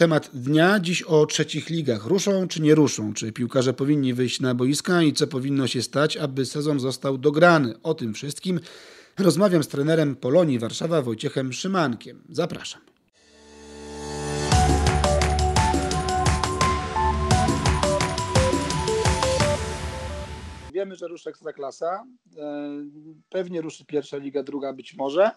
Temat dnia dziś o trzecich ligach. Ruszą czy nie ruszą? Czy piłkarze powinni wyjść na boiska i co powinno się stać, aby sezon został dograny? O tym wszystkim rozmawiam z trenerem Polonii Warszawa Wojciechem Szymankiem. Zapraszam. Wiemy, że ruszy Ekstraklasa. E, pewnie ruszy pierwsza liga, druga być może.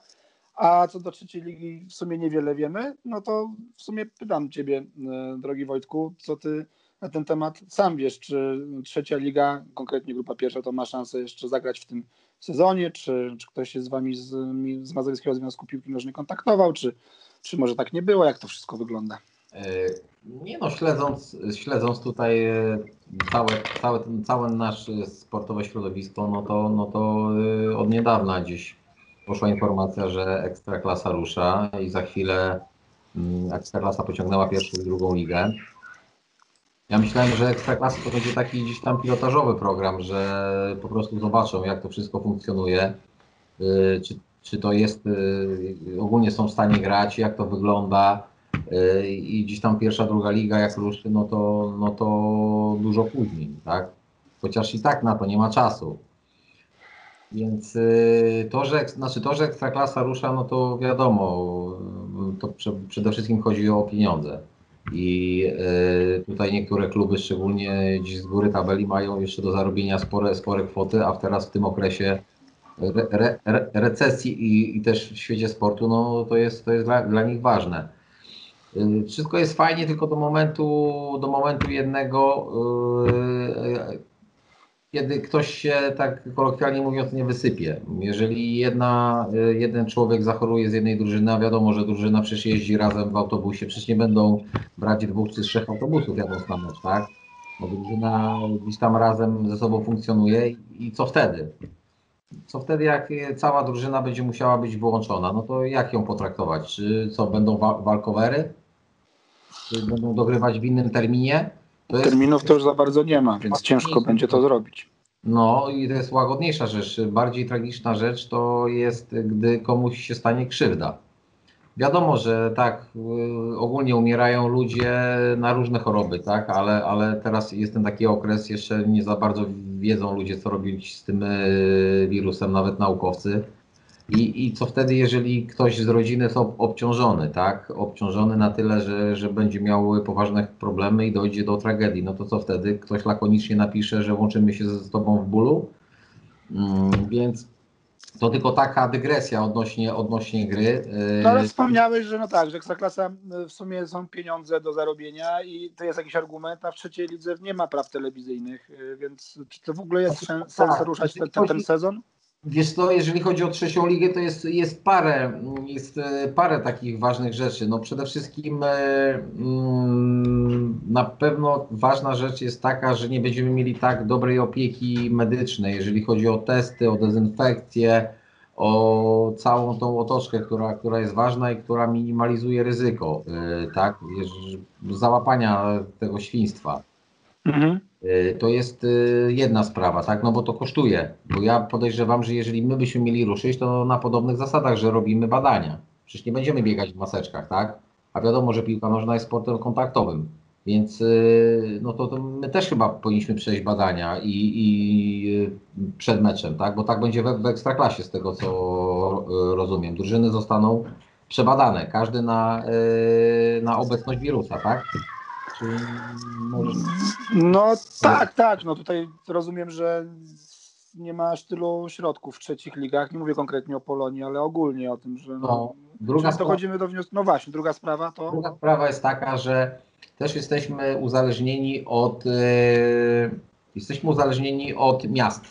A co do trzeciej ligi w sumie niewiele wiemy, no to w sumie pytam Ciebie, e, drogi Wojtku, co Ty na ten temat sam wiesz, czy trzecia liga, konkretnie grupa pierwsza, to ma szansę jeszcze zagrać w tym sezonie, czy, czy ktoś się z Wami z, z Mazowieckiego Związku Piłki Nożnej kontaktował, czy, czy może tak nie było, jak to wszystko wygląda? E, nie no, śledząc, śledząc tutaj e, całe, całe, całe nasze sportowe środowisko, no to, no to od niedawna gdzieś poszła informacja, że Ekstraklasa rusza i za chwilę mm, Ekstraklasa pociągnęła pierwszą i drugą ligę. Ja myślałem, że Ekstraklasa to będzie taki gdzieś tam pilotażowy program, że po prostu zobaczą, jak to wszystko funkcjonuje, y, czy, czy to jest, y, ogólnie są w stanie grać, jak to wygląda y, i gdzieś tam pierwsza, druga liga jak ruszy, no to, no to dużo później, tak? Chociaż i tak na to nie ma czasu. Więc y, to, że, znaczy to, że Ekstraklasa rusza, no to wiadomo, to przede wszystkim chodzi o pieniądze. I y, tutaj niektóre kluby, szczególnie dziś z góry tabeli, mają jeszcze do zarobienia spore, spore kwoty, a teraz w tym okresie re, re, recesji i, i, też w świecie sportu, no to jest, to jest dla, dla nich ważne. Y, wszystko jest fajnie, tylko do momentu, do momentu jednego kiedy ktoś się, tak kolokwialnie mówiąc, nie wysypie. Jeżeli jedna, y, jeden człowiek zachoruje z jednej drużyny, a wiadomo, że drużyna przecież jeździ razem w autobusie, przecież nie będą brać dwóch czy trzech autobusów jadąc na mecz, tak? Bo drużyna gdzieś tam razem ze sobą funkcjonuje i co wtedy? Co wtedy, jak cała drużyna będzie musiała być wyłączona? No to jak ją potraktować? Czy co, będą wa walkowery? Czy będą dogrywać w innym terminie? To jest... Terminów to już za bardzo nie ma, więc ciężko będzie to zrobić. No i to jest łagodniejsza rzecz. Bardziej tragiczna rzecz to jest, gdy komuś się stanie krzywda. Wiadomo, że tak, y, ogólnie umierają ludzie na różne choroby, tak, ale, ale teraz jest ten taki okres, jeszcze nie za bardzo wiedzą ludzie, co robić z tym y, wirusem, nawet naukowcy. I, I co wtedy, jeżeli ktoś z rodziny jest obciążony, tak? Obciążony na tyle, że, że będzie miał poważne problemy i dojdzie do tragedii. No to co wtedy? Ktoś lakonicznie napisze, że łączymy się z Tobą w bólu. Mm, więc to tylko taka dygresja odnośnie, odnośnie gry. No ale wspomniałeś, że no tak, że Ekstraklasa w sumie są pieniądze do zarobienia i to jest jakiś argument, a w trzeciej lidze nie ma praw telewizyjnych, więc czy to w ogóle jest sens, sens ruszać ten, ten, ten sezon? Wiesz co, jeżeli chodzi o trzecią ligę, to jest, jest, parę, jest e, parę takich ważnych rzeczy. No przede wszystkim e, mm, na pewno ważna rzecz jest taka, że nie będziemy mieli tak dobrej opieki medycznej, jeżeli chodzi o testy, o dezynfekcję, o całą tą otoczkę, która, która jest ważna i która minimalizuje ryzyko e, tak, załapania tego świństwa. Mhm. Y, to jest y, jedna sprawa, tak? No bo to kosztuje. Bo ja podejrzewam, że jeżeli my byśmy mieli ruszyć, to na podobnych zasadach, że robimy badania. Przecież nie będziemy biegać w maseczkach, tak? A wiadomo, że piłka nożna jest sportem kontaktowym. Więc y, no to, to my też chyba powinniśmy przejść badania i, i przed meczem, tak? Bo tak będzie w, w ekstraklasie z tego co rozumiem. Drużyny zostaną przebadane, każdy na, na obecność wirusa, tak? Czy może... No tak, tak. No tutaj rozumiem, że nie ma aż tylu środków w trzecich ligach. Nie mówię konkretnie o Polonii, ale ogólnie o tym, że no, no druga sprawa, dochodzimy do wniosku. No właśnie, druga sprawa to. Druga sprawa jest taka, że też jesteśmy uzależnieni od yy, jesteśmy uzależnieni od miast,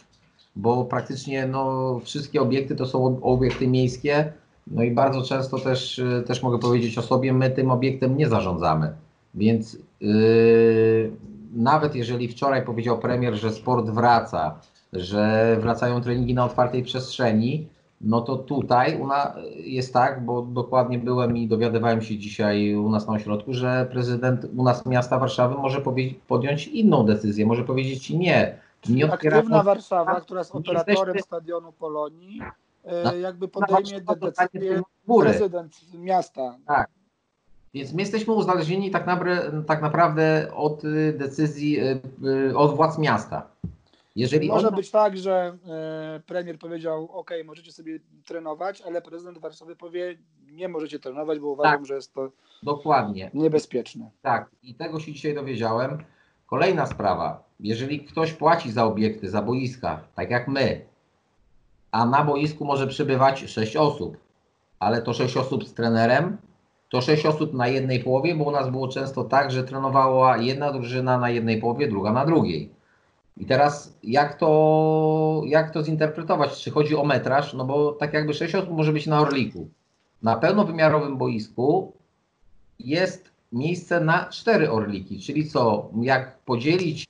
bo praktycznie no, wszystkie obiekty to są obiekty miejskie. No i bardzo często też, yy, też mogę powiedzieć o sobie, my tym obiektem nie zarządzamy. Więc yy, nawet jeżeli wczoraj powiedział premier, że sport wraca, że wracają treningi na otwartej przestrzeni, no to tutaj jest tak, bo dokładnie byłem i dowiadywałem się dzisiaj u nas na ośrodku, że prezydent u nas miasta Warszawy może podjąć inną decyzję, może powiedzieć nie. nie Aktywna Warszawa, która jest operatorem stadionu Polonii, yy, jakby podejmie decyzję prezydent miasta. Tak, Więc my jesteśmy uzależnieni tak, tak naprawdę od y, decyzji, y, y, od władz miasta. Jeżeli Może on- być tak, że premier powiedział, ok, możecie sobie trenować, ale prezydent Warszawy powie, nie możecie trenować, bo uważam, Tak. że jest to Dokładnie. niebezpieczne. Tak, i tego się dzisiaj dowiedziałem. Kolejna sprawa. Jeżeli ktoś płaci za obiekty, za boiska, tak jak my, a na boisku może przybywać 6 osób, ale to 6 osób z trenerem, to 6 osób na jednej połowie, bo u nas było często tak, że trenowała jedna drużyna na jednej połowie, druga na drugiej. I teraz jak to, jak to zinterpretować? Czy chodzi o metraż? No bo tak jakby 6 osób może być na Orliku. Na pełnowymiarowym boisku jest miejsce na cztery orliki, czyli co, jak podzielić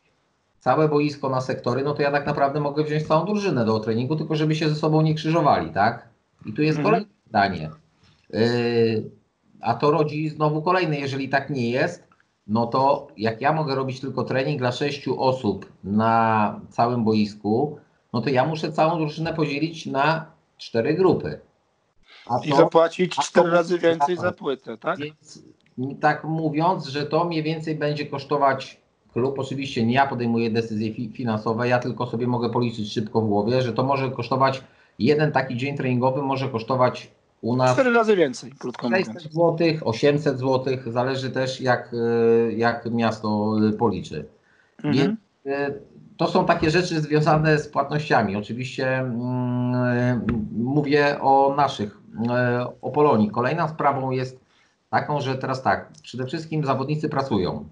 całe boisko na sektory, no to ja tak naprawdę mogę wziąć całą drużynę do treningu, tylko żeby się ze sobą nie krzyżowali, tak? I tu jest Mhm. kolejne pytanie. Yy, a to rodzi znowu kolejne, jeżeli tak nie jest, no to jak ja mogę robić tylko trening dla sześciu osób na całym boisku, no to ja muszę całą drużynę podzielić na cztery grupy. A I to- zapłacić to- cztery razy więcej za płytę, tak? więc tak mówiąc, że to mniej więcej będzie kosztować klub, oczywiście nie ja podejmuję decyzje fi- finansowe, ja tylko sobie mogę policzyć szybko w głowie, że to może kosztować, jeden taki dzień treningowy może kosztować u nas Cztery razy więcej, krótko 600 mówiąc. zł, 800 zł, zależy też jak, e, jak miasto e, policzy. Mhm. Więc e, to są takie rzeczy związane z płatnościami. Oczywiście mm, mówię o naszych, o Polonii. Kolejna sprawą jest taką, że teraz tak, przede wszystkim zawodnicy pracują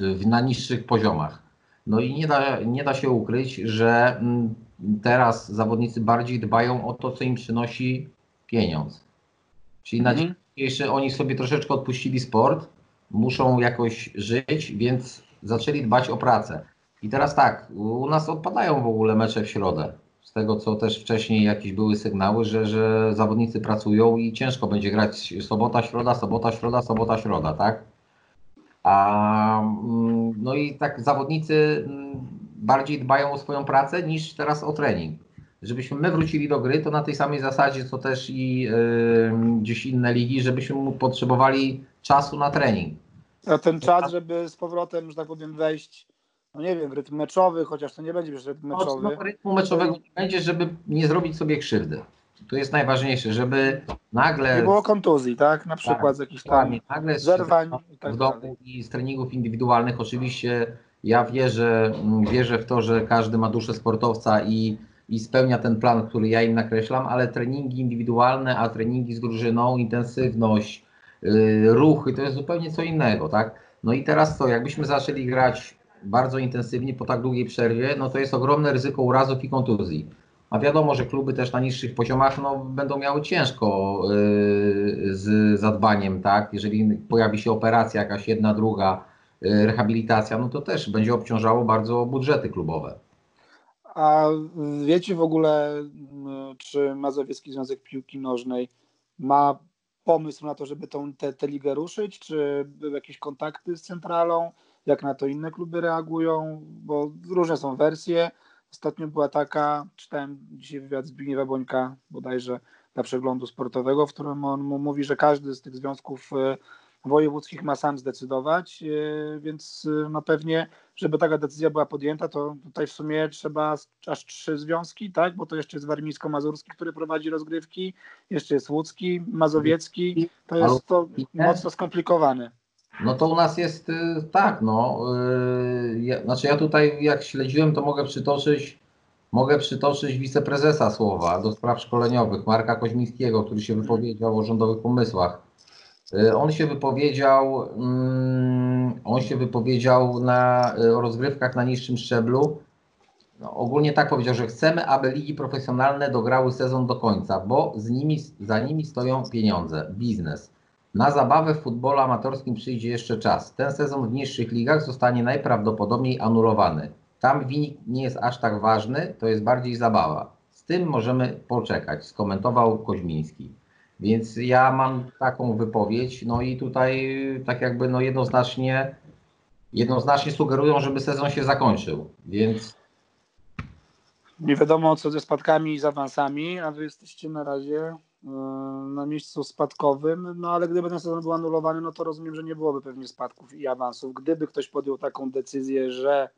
w, na niższych poziomach. No i nie da, nie da się ukryć, że mm, teraz zawodnicy bardziej dbają o to, co im przynosi pieniądz. Czyli na Mhm. dzień dzisiejszy oni sobie troszeczkę odpuścili sport, muszą jakoś żyć, więc zaczęli dbać o pracę. I teraz tak, u nas odpadają w ogóle mecze w środę. Z tego, co też wcześniej jakieś były sygnały, że, że zawodnicy pracują i ciężko będzie grać sobota, środa, sobota, środa, sobota, środa, tak? A, mm, no i tak zawodnicy mm, bardziej dbają o swoją pracę niż teraz o trening. Żebyśmy my wrócili do gry, to na tej samej zasadzie, co też i y, gdzieś inne ligi, żebyśmy mu potrzebowali czasu na trening. A ten czas, żeby z powrotem, że tak powiem, wejść, no nie wiem, w rytm meczowy, chociaż to nie będzie już rytm No, meczowy. no, rytmu meczowego nie będzie, żeby nie zrobić sobie krzywdy. To jest najważniejsze, żeby nagle Nie było kontuzji, tak? Na przykład z jakichś tam nagle z- zerwań i tak w domu i z treningów indywidualnych. Oczywiście ja wierzę, mm, wierzę w to, że każdy ma duszę sportowca i, i spełnia ten plan, który ja im nakreślam, ale treningi indywidualne, a treningi z drużyną, intensywność, yy, ruchy to jest zupełnie co innego, tak? No i teraz co, jakbyśmy zaczęli grać bardzo intensywnie po tak długiej przerwie, no to jest ogromne ryzyko urazów i kontuzji. A wiadomo, że kluby też na niższych poziomach no, będą miały ciężko yy, z zadbaniem, tak? Jeżeli pojawi się operacja jakaś jedna, druga, yy, rehabilitacja, no to też będzie obciążało bardzo budżety klubowe. A wiecie w ogóle, m, czy Mazowiecki Związek Piłki Nożnej ma pomysł na to, żeby tą, tę te ligę ruszyć? Czy były jakieś kontakty z centralą? Jak na to inne kluby reagują? Bo różne są wersje. Ostatnio była taka, czytałem dzisiaj wywiad Zbigniewa Bońka bodajże dla przeglądu sportowego, w którym on mówi, że każdy z tych związków e, wojewódzkich ma sam zdecydować, e, więc e, no pewnie, żeby taka decyzja była podjęta, to tutaj w sumie trzeba aż trzy związki, tak? Bo to jeszcze jest Warmińsko-Mazurski, który prowadzi rozgrywki, jeszcze jest Łódzki, Mazowiecki, to jest to mocno skomplikowane. No to u nas jest y, tak, no. y, Ja, znaczy ja tutaj jak śledziłem, to mogę przytoczyć, mogę przytoczyć wiceprezesa słowa do spraw szkoleniowych, Marka Koźmińskiego, który się wypowiedział o rządowych pomysłach. Y, On się wypowiedział, mm, on się wypowiedział na, y, rozgrywkach na niższym szczeblu. No, ogólnie tak powiedział, że chcemy, aby ligi profesjonalne dograły sezon do końca, bo z nimi, za nimi stoją pieniądze, biznes. Na zabawę w futbolu amatorskim przyjdzie jeszcze czas. Ten sezon w niższych ligach zostanie najprawdopodobniej anulowany. Tam wynik nie jest aż tak ważny, to jest bardziej zabawa. Z tym możemy poczekać, skomentował Koźmiński. Więc ja mam taką wypowiedź, no i tutaj tak jakby no jednoznacznie, jednoznacznie sugerują, żeby sezon się zakończył. Więc Nie wiadomo co ze spadkami i z awansami, a wy jesteście na razie na miejscu spadkowym, no ale gdyby ten sezon był anulowany, no to rozumiem, że nie byłoby pewnie spadków i awansów. Gdyby ktoś podjął taką decyzję, że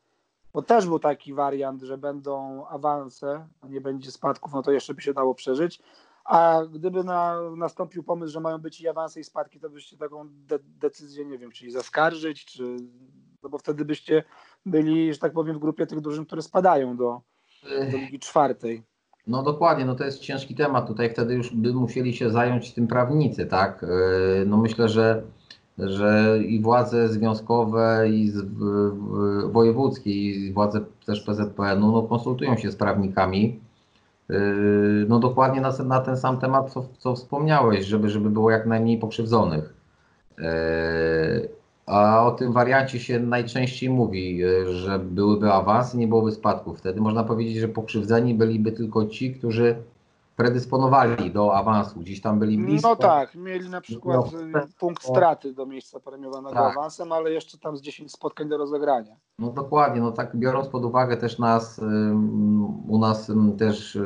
bo też był taki wariant, że będą awanse, a nie będzie spadków, no to jeszcze by się dało przeżyć. A gdyby na, nastąpił pomysł, że mają być i awanse i spadki, to byście taką de decyzję, nie wiem, czyli zaskarżyć, czy, no bo wtedy byście byli, że tak powiem, w grupie tych drużyn, które spadają do, do Ligi Czwartej. No dokładnie, no to jest ciężki temat. Tutaj wtedy już by musieli się zająć tym prawnicy, tak? No myślę, że że i władze związkowe, i z, wojewódzkie, i władze też PZPN-u no, konsultują się z prawnikami. Yy, no dokładnie na, na ten sam temat, co, co wspomniałeś, żeby, żeby było jak najmniej pokrzywdzonych. Yy, a o tym wariancie się najczęściej mówi, yy, że byłyby awansy, nie byłoby spadków. Wtedy można powiedzieć, że pokrzywdzeni byliby tylko ci, którzy predysponowali do awansu, gdzieś tam byli blisko. No tak, mieli na przykład no, punkt straty do miejsca premiowanego tak. awansem, ale jeszcze tam z 10 spotkań do rozegrania. No dokładnie, no tak biorąc pod uwagę też nas, u nas też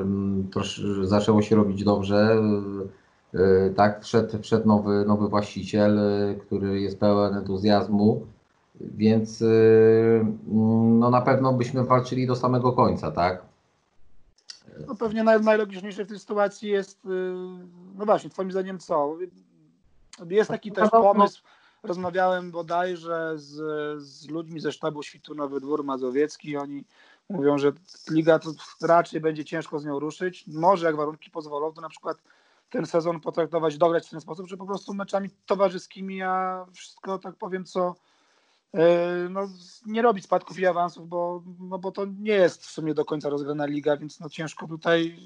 trosz, zaczęło się robić dobrze, y, tak, wszedł, wszedł nowy, nowy właściciel, y, który jest pełen entuzjazmu, więc y, no na pewno byśmy walczyli do samego końca, tak. No pewnie naj, najlogiczniejsze w tej sytuacji jest, y, no właśnie, twoim zdaniem co? Jest taki też pomysł, rozmawiałem bodajże z, z ludźmi ze sztabu Świtu Nowy Dwór Mazowiecki, oni mówią, że liga to raczej będzie ciężko z nią ruszyć. Może jak warunki pozwolą, to na przykład ten sezon potraktować, dograć w ten sposób, że po prostu meczami towarzyskimi, a wszystko, tak powiem, co no, nie robić spadków i awansów, bo, no, bo to nie jest w sumie do końca rozgrana liga, więc no, ciężko tutaj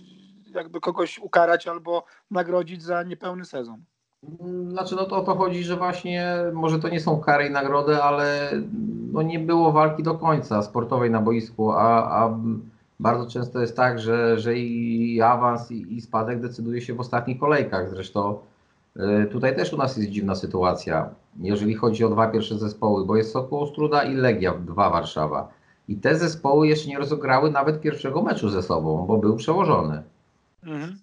jakby kogoś ukarać albo nagrodzić za niepełny sezon. Znaczy, no to o to chodzi, że właśnie może to nie są kary i nagrody, ale no nie było walki do końca sportowej na boisku, a, a bardzo często jest tak, że, że i awans, i, i spadek decyduje się w ostatnich kolejkach. Zresztą tutaj też u nas jest dziwna sytuacja jeżeli chodzi o dwa pierwsze zespoły, bo jest Sokół Ostruda i Legia 2 Warszawa. I te zespoły jeszcze nie rozegrały nawet pierwszego meczu ze sobą, bo był przełożony. Mhm.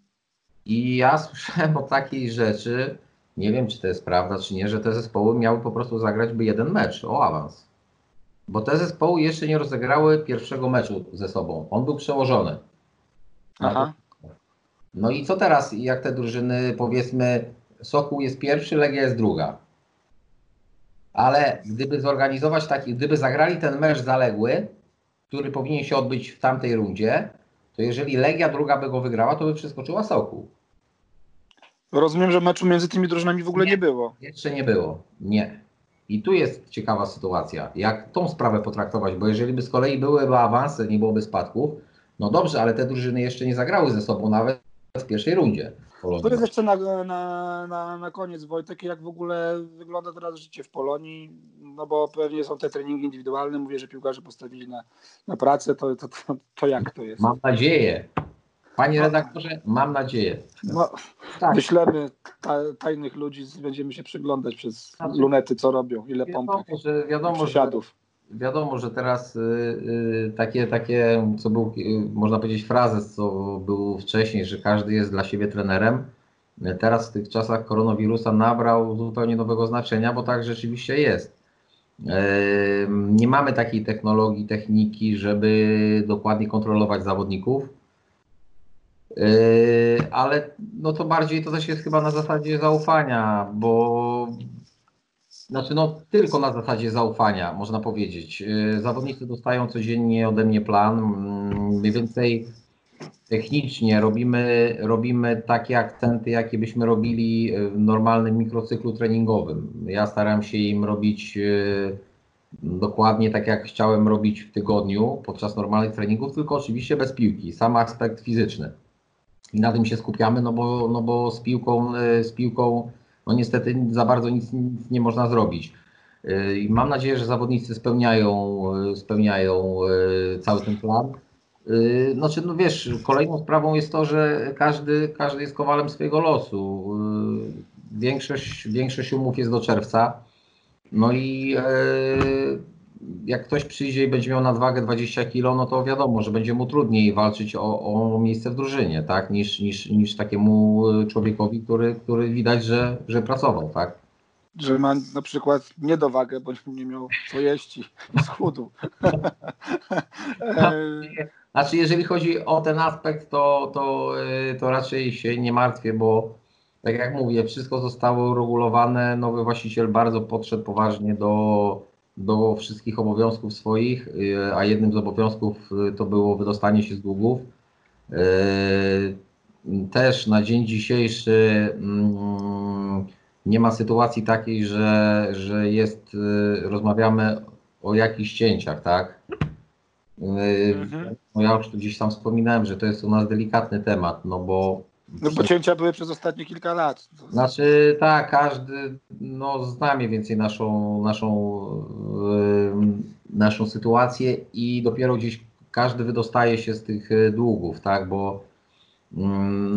I ja słyszałem o takiej rzeczy, nie wiem czy to jest prawda, czy nie, że te zespoły miały po prostu zagrać by jeden mecz o awans. Bo te zespoły jeszcze nie rozegrały pierwszego meczu ze sobą. On był przełożony. Aha. No i co teraz, jak te drużyny, powiedzmy, Sokół jest pierwszy, Legia jest druga ale gdyby zorganizować taki, gdyby zagrali ten mecz zaległy, który powinien się odbyć w tamtej rundzie, to jeżeli Legia druga by go wygrała, to by przeskoczyła Soku. Rozumiem, że meczu między tymi drużynami w ogóle nie, nie było. Jeszcze nie było, nie. I tu jest ciekawa sytuacja, jak tą sprawę potraktować, bo jeżeli by z kolei byłyby awanse, nie byłoby spadków, no dobrze, ale te drużyny jeszcze nie zagrały ze sobą nawet w pierwszej rundzie. Polonii. To jest jeszcze na, na, na, na koniec, Wojtek, jak w ogóle wygląda teraz życie w Polonii, no bo pewnie są te treningi indywidualne, mówię, że piłkarze postawili na, na pracę, to, to, to, to jak to jest? Mam nadzieję. Panie redaktorze, mam nadzieję. No, tak. Wyślemy tajnych ludzi, będziemy się przyglądać przez znaczy, lunety, co robią, ile pompek, że wiadomo, że, wiadomo, że teraz y, y, takie, takie, co był, y, można powiedzieć, frazes, co był wcześniej, że każdy jest dla siebie trenerem. Teraz w tych czasach koronawirusa nabrał zupełnie nowego znaczenia, bo tak rzeczywiście jest. Nie mamy takiej technologii, techniki, żeby dokładnie kontrolować zawodników, ale no to bardziej to też jest chyba na zasadzie zaufania, bo znaczy, no tylko na zasadzie zaufania, można powiedzieć. Y, zawodnicy dostają codziennie ode mnie plan. Mm, mniej więcej technicznie robimy, robimy takie akcenty, jakie byśmy robili w normalnym mikrocyklu treningowym. Ja staram się im robić y, dokładnie tak, jak chciałem robić w tygodniu podczas normalnych treningów, tylko oczywiście bez piłki, sam aspekt fizyczny. I na tym się skupiamy, no bo, no bo z piłką, y, z piłką no niestety za bardzo nic, nic nie można zrobić. Y, I mam nadzieję, że zawodnicy spełniają, y, spełniają y, cały ten plan. Znaczy, no wiesz, kolejną sprawą jest to, że każdy, każdy jest kowalem swojego losu. Większość, większość umów jest do czerwca. No i jak ktoś przyjdzie i będzie miał nadwagę 20 kg, no to wiadomo, że będzie mu trudniej walczyć o, o miejsce w drużynie, tak, niż, niż, niż takiemu człowiekowi, który, który widać, że, że pracował, tak. Że ma na przykład niedowagę, bo nie miał co jeść i schudł. Znaczy, jeżeli chodzi o ten aspekt, to, to, to raczej się nie martwię, bo tak jak mówię, wszystko zostało uregulowane. Nowy właściciel bardzo podszedł poważnie do, do wszystkich obowiązków swoich, a jednym z obowiązków to było wydostanie się z długów. Też na dzień dzisiejszy mm, nie ma sytuacji takiej, że, że jest, rozmawiamy o jakichś cięciach, tak? Mhm. No ja już tu gdzieś tam wspominałem, że to jest u nas delikatny temat, no bo no bo cięcia były przez ostatnie kilka lat. Znaczy tak, każdy no, zna mniej więcej naszą, naszą, yy, naszą sytuację i dopiero gdzieś każdy wydostaje się z tych e, długów, tak, bo yy,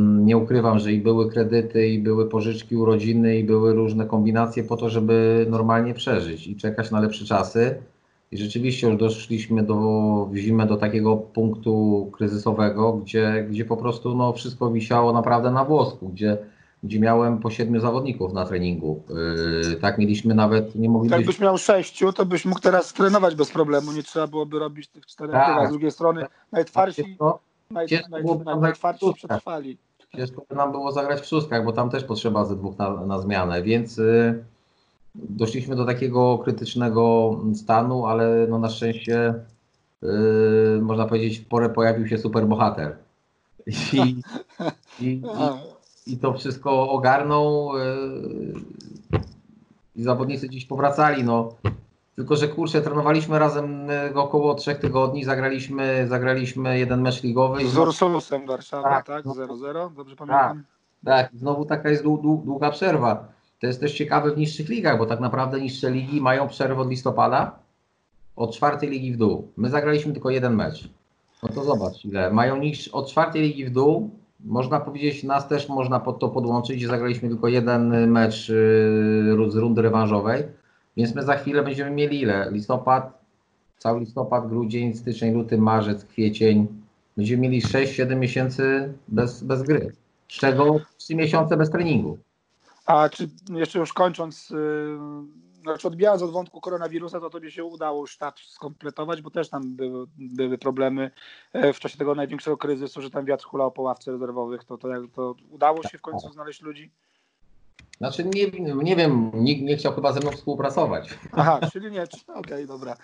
nie ukrywam, że i były kredyty, i były pożyczki urodziny, i były różne kombinacje po to, żeby normalnie przeżyć i czekać na lepsze czasy. I rzeczywiście już doszliśmy do, w zimę do takiego punktu kryzysowego, gdzie, gdzie po prostu no, wszystko wisiało naprawdę na włosku, gdzie, gdzie miałem po siedmiu zawodników na treningu. Yy, tak mieliśmy nawet, nie moglibyśmy... Jakbyś miał sześciu, to byś mógł teraz trenować bez problemu, nie trzeba byłoby robić tych czterech tak. Z drugiej strony najtwarsi, to, naj, naj, naj, najtwarsi przetrwali. Ciężko nam było zagrać w szóstkach, bo tam też potrzeba ze dwóch na, na zmianę, więc... Yy, doszliśmy do takiego krytycznego stanu, ale no na szczęście yy, można powiedzieć w porę pojawił się superbohater. I, i, i, i to wszystko ogarnął yy, i zawodnicy dziś powracali. No. Tylko, że kurczę, trenowaliśmy razem yy, około trzech tygodni, zagraliśmy, zagraliśmy jeden mecz ligowy. Z Ursulusem Warszawa, tak? 0-0, tak? dobrze pamiętam? Tak, tak, znowu taka jest długa przerwa. To jest też ciekawe w niższych ligach, bo tak naprawdę niższe ligi mają przerwę od listopada, od czwartej ligi w dół. My zagraliśmy tylko jeden mecz. No to zobacz, ile. Mają niż od czwartej ligi w dół, można powiedzieć, nas też można pod to podłączyć. Zagraliśmy tylko jeden mecz yy, z rundy rewanżowej, więc my za chwilę będziemy mieli ile? Listopad, cały listopad, grudzień, styczeń, luty, marzec, kwiecień. Będziemy mieli 6-7 miesięcy bez, bez gry, z czego 3 miesiące bez treningu. A czy jeszcze już kończąc, yy, znaczy odbijając od wątku koronawirusa, to tobie się udało sztab skompletować, bo też tam były, były problemy e, w czasie tego największego kryzysu, że tam wiatr hulał po ławce rezerwowych, to, to, jak, to udało się w końcu znaleźć ludzi? Znaczy nie, nie wiem, nikt nie chciał chyba ze mną współpracować. Aha, czyli nie, okej, okay, dobra.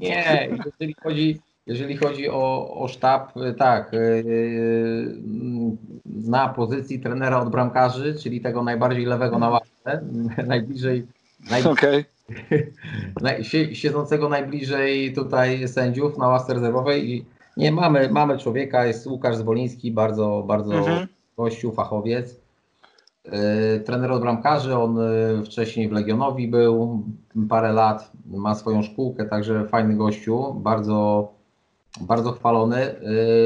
Nie, jeżeli chodzi, jeżeli chodzi o, o sztab, y, tak, yy, na pozycji trenera od bramkarzy, czyli tego najbardziej lewego na ławce, najbliżej, naj, okay. siedzącego najbliżej tutaj sędziów na ławce rezerwowej i nie, mamy, mamy człowieka, jest Łukasz Zwoliński, bardzo, bardzo mhm. gościu, fachowiec. Yy, trener od bramkarzy, on yy, wcześniej w Legionowi był parę lat, ma swoją szkółkę, także fajny gościu, bardzo bardzo chwalony.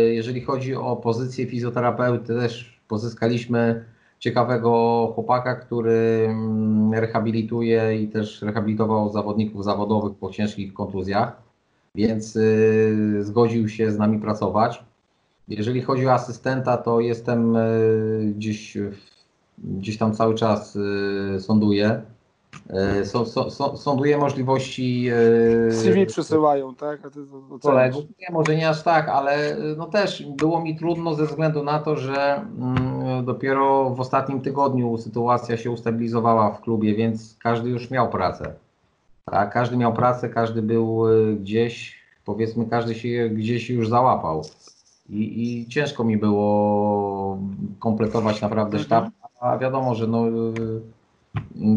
Y, jeżeli chodzi o pozycję fizjoterapeuty, też pozyskaliśmy ciekawego chłopaka, który mm, rehabilituje i też rehabilitował zawodników zawodowych po ciężkich kontuzjach, więc y, zgodził się z nami pracować. Jeżeli chodzi o asystenta, to jestem y, gdzieś, gdzieś tam cały czas E, sąduje możliwości. E, CV przesyłają, tak? Kolegów. Nie, może nie aż tak, ale no też było mi trudno ze względu na to, że mm, dopiero w ostatnim tygodniu sytuacja się ustabilizowała w klubie, więc każdy już miał pracę. Tak? Każdy miał pracę, każdy był e, gdzieś, powiedzmy, każdy się gdzieś już załapał. I, i ciężko mi było kompletować naprawdę mhm. sztab, a wiadomo, że no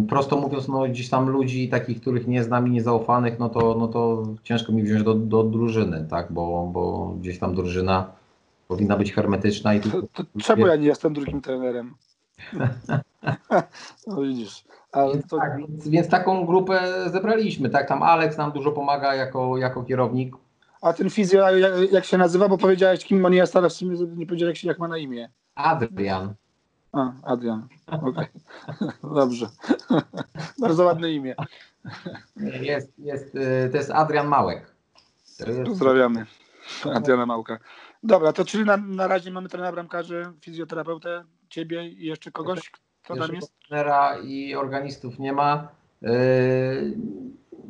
prosto mówiąc, no gdzieś tam ludzi takich, których nie znam i niezaufanych, no to, no to ciężko mi wziąć do, do drużyny, tak, bo, bo gdzieś tam drużyna powinna być hermetyczna i to, to, czemu ja nie jestem drugim trenerem? no widzisz. Więc, to... tak, więc, więc, taką grupę zebraliśmy, tak, tam Alex nam dużo pomaga jako, jako kierownik. A ten fizjo, jak, jak się nazywa, bo powiedziałeś kim on jest, ale w sumie nie powiedziałeś jak ma na imię. Adrian. A, Adrian. Okay. Dobrze. Bardzo ładne imię. Jest, jest, y, to jest Adrian Małek. Jest, Pozdrawiamy. Adriana Małka. Dobra, to czyli na, na razie mamy trenera bramkarzy, fizjoterapeutę, ciebie i jeszcze kogoś, kto tam Pierwszego jest? trenera i organistów nie ma. Yy,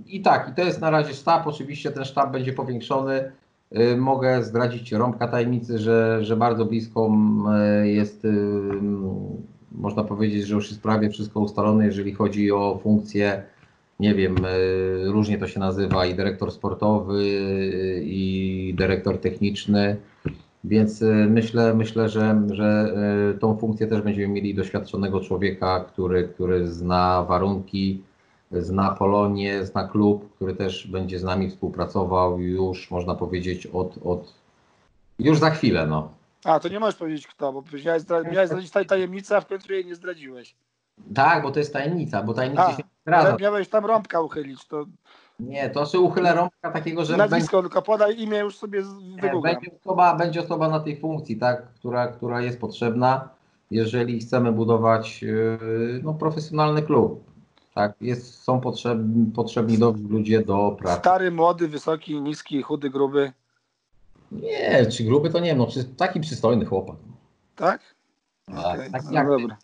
I tak, i to jest na razie sztab. Oczywiście ten sztab będzie powiększony. Yy, Mogę zdradzić rąbka tajemnicy, że, że bardzo blisko yy, jest, yy, można powiedzieć, że już jest prawie wszystko ustalone, jeżeli chodzi o funkcje, nie wiem, różnie to się nazywa, i dyrektor sportowy, i dyrektor techniczny. Więc y, myślę, myślę że, że y, tą funkcję też będziemy mieli doświadczonego człowieka, który, który zna warunki, zna Polonię, zna klub, który też będzie z nami współpracował już, można powiedzieć, od, od już za chwilę. No. A, to nie możesz powiedzieć kto, bo miałeś, zdra- miałeś zdradzić taj- tajemnicę, a w końcu jej nie zdradziłeś. Tak, bo to jest tajemnica, bo tajemnica A, się zdradza. Miałeś tam rąbka uchylić, to Nie, to się uchylę rąbka takiego, że będzie, nazwisko tylko podaj, imię już sobie wygooglam. będzie, osoba, będzie osoba na tej funkcji, tak, która, która jest potrzebna, jeżeli chcemy budować yy, no, profesjonalny klub. Tak, jest, są potrzebni, potrzebni ludzie do pracy. Stary, młody, wysoki, niski, chudy, gruby, Nie, czy gruby to nie wiem, no, przy, taki przystojny chłopak. tak? Tak, Okej, tak no jak dobra.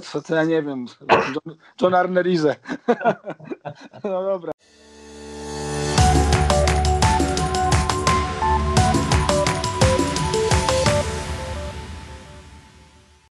Co to ja nie wiem. John, John Arnerize. No dobra.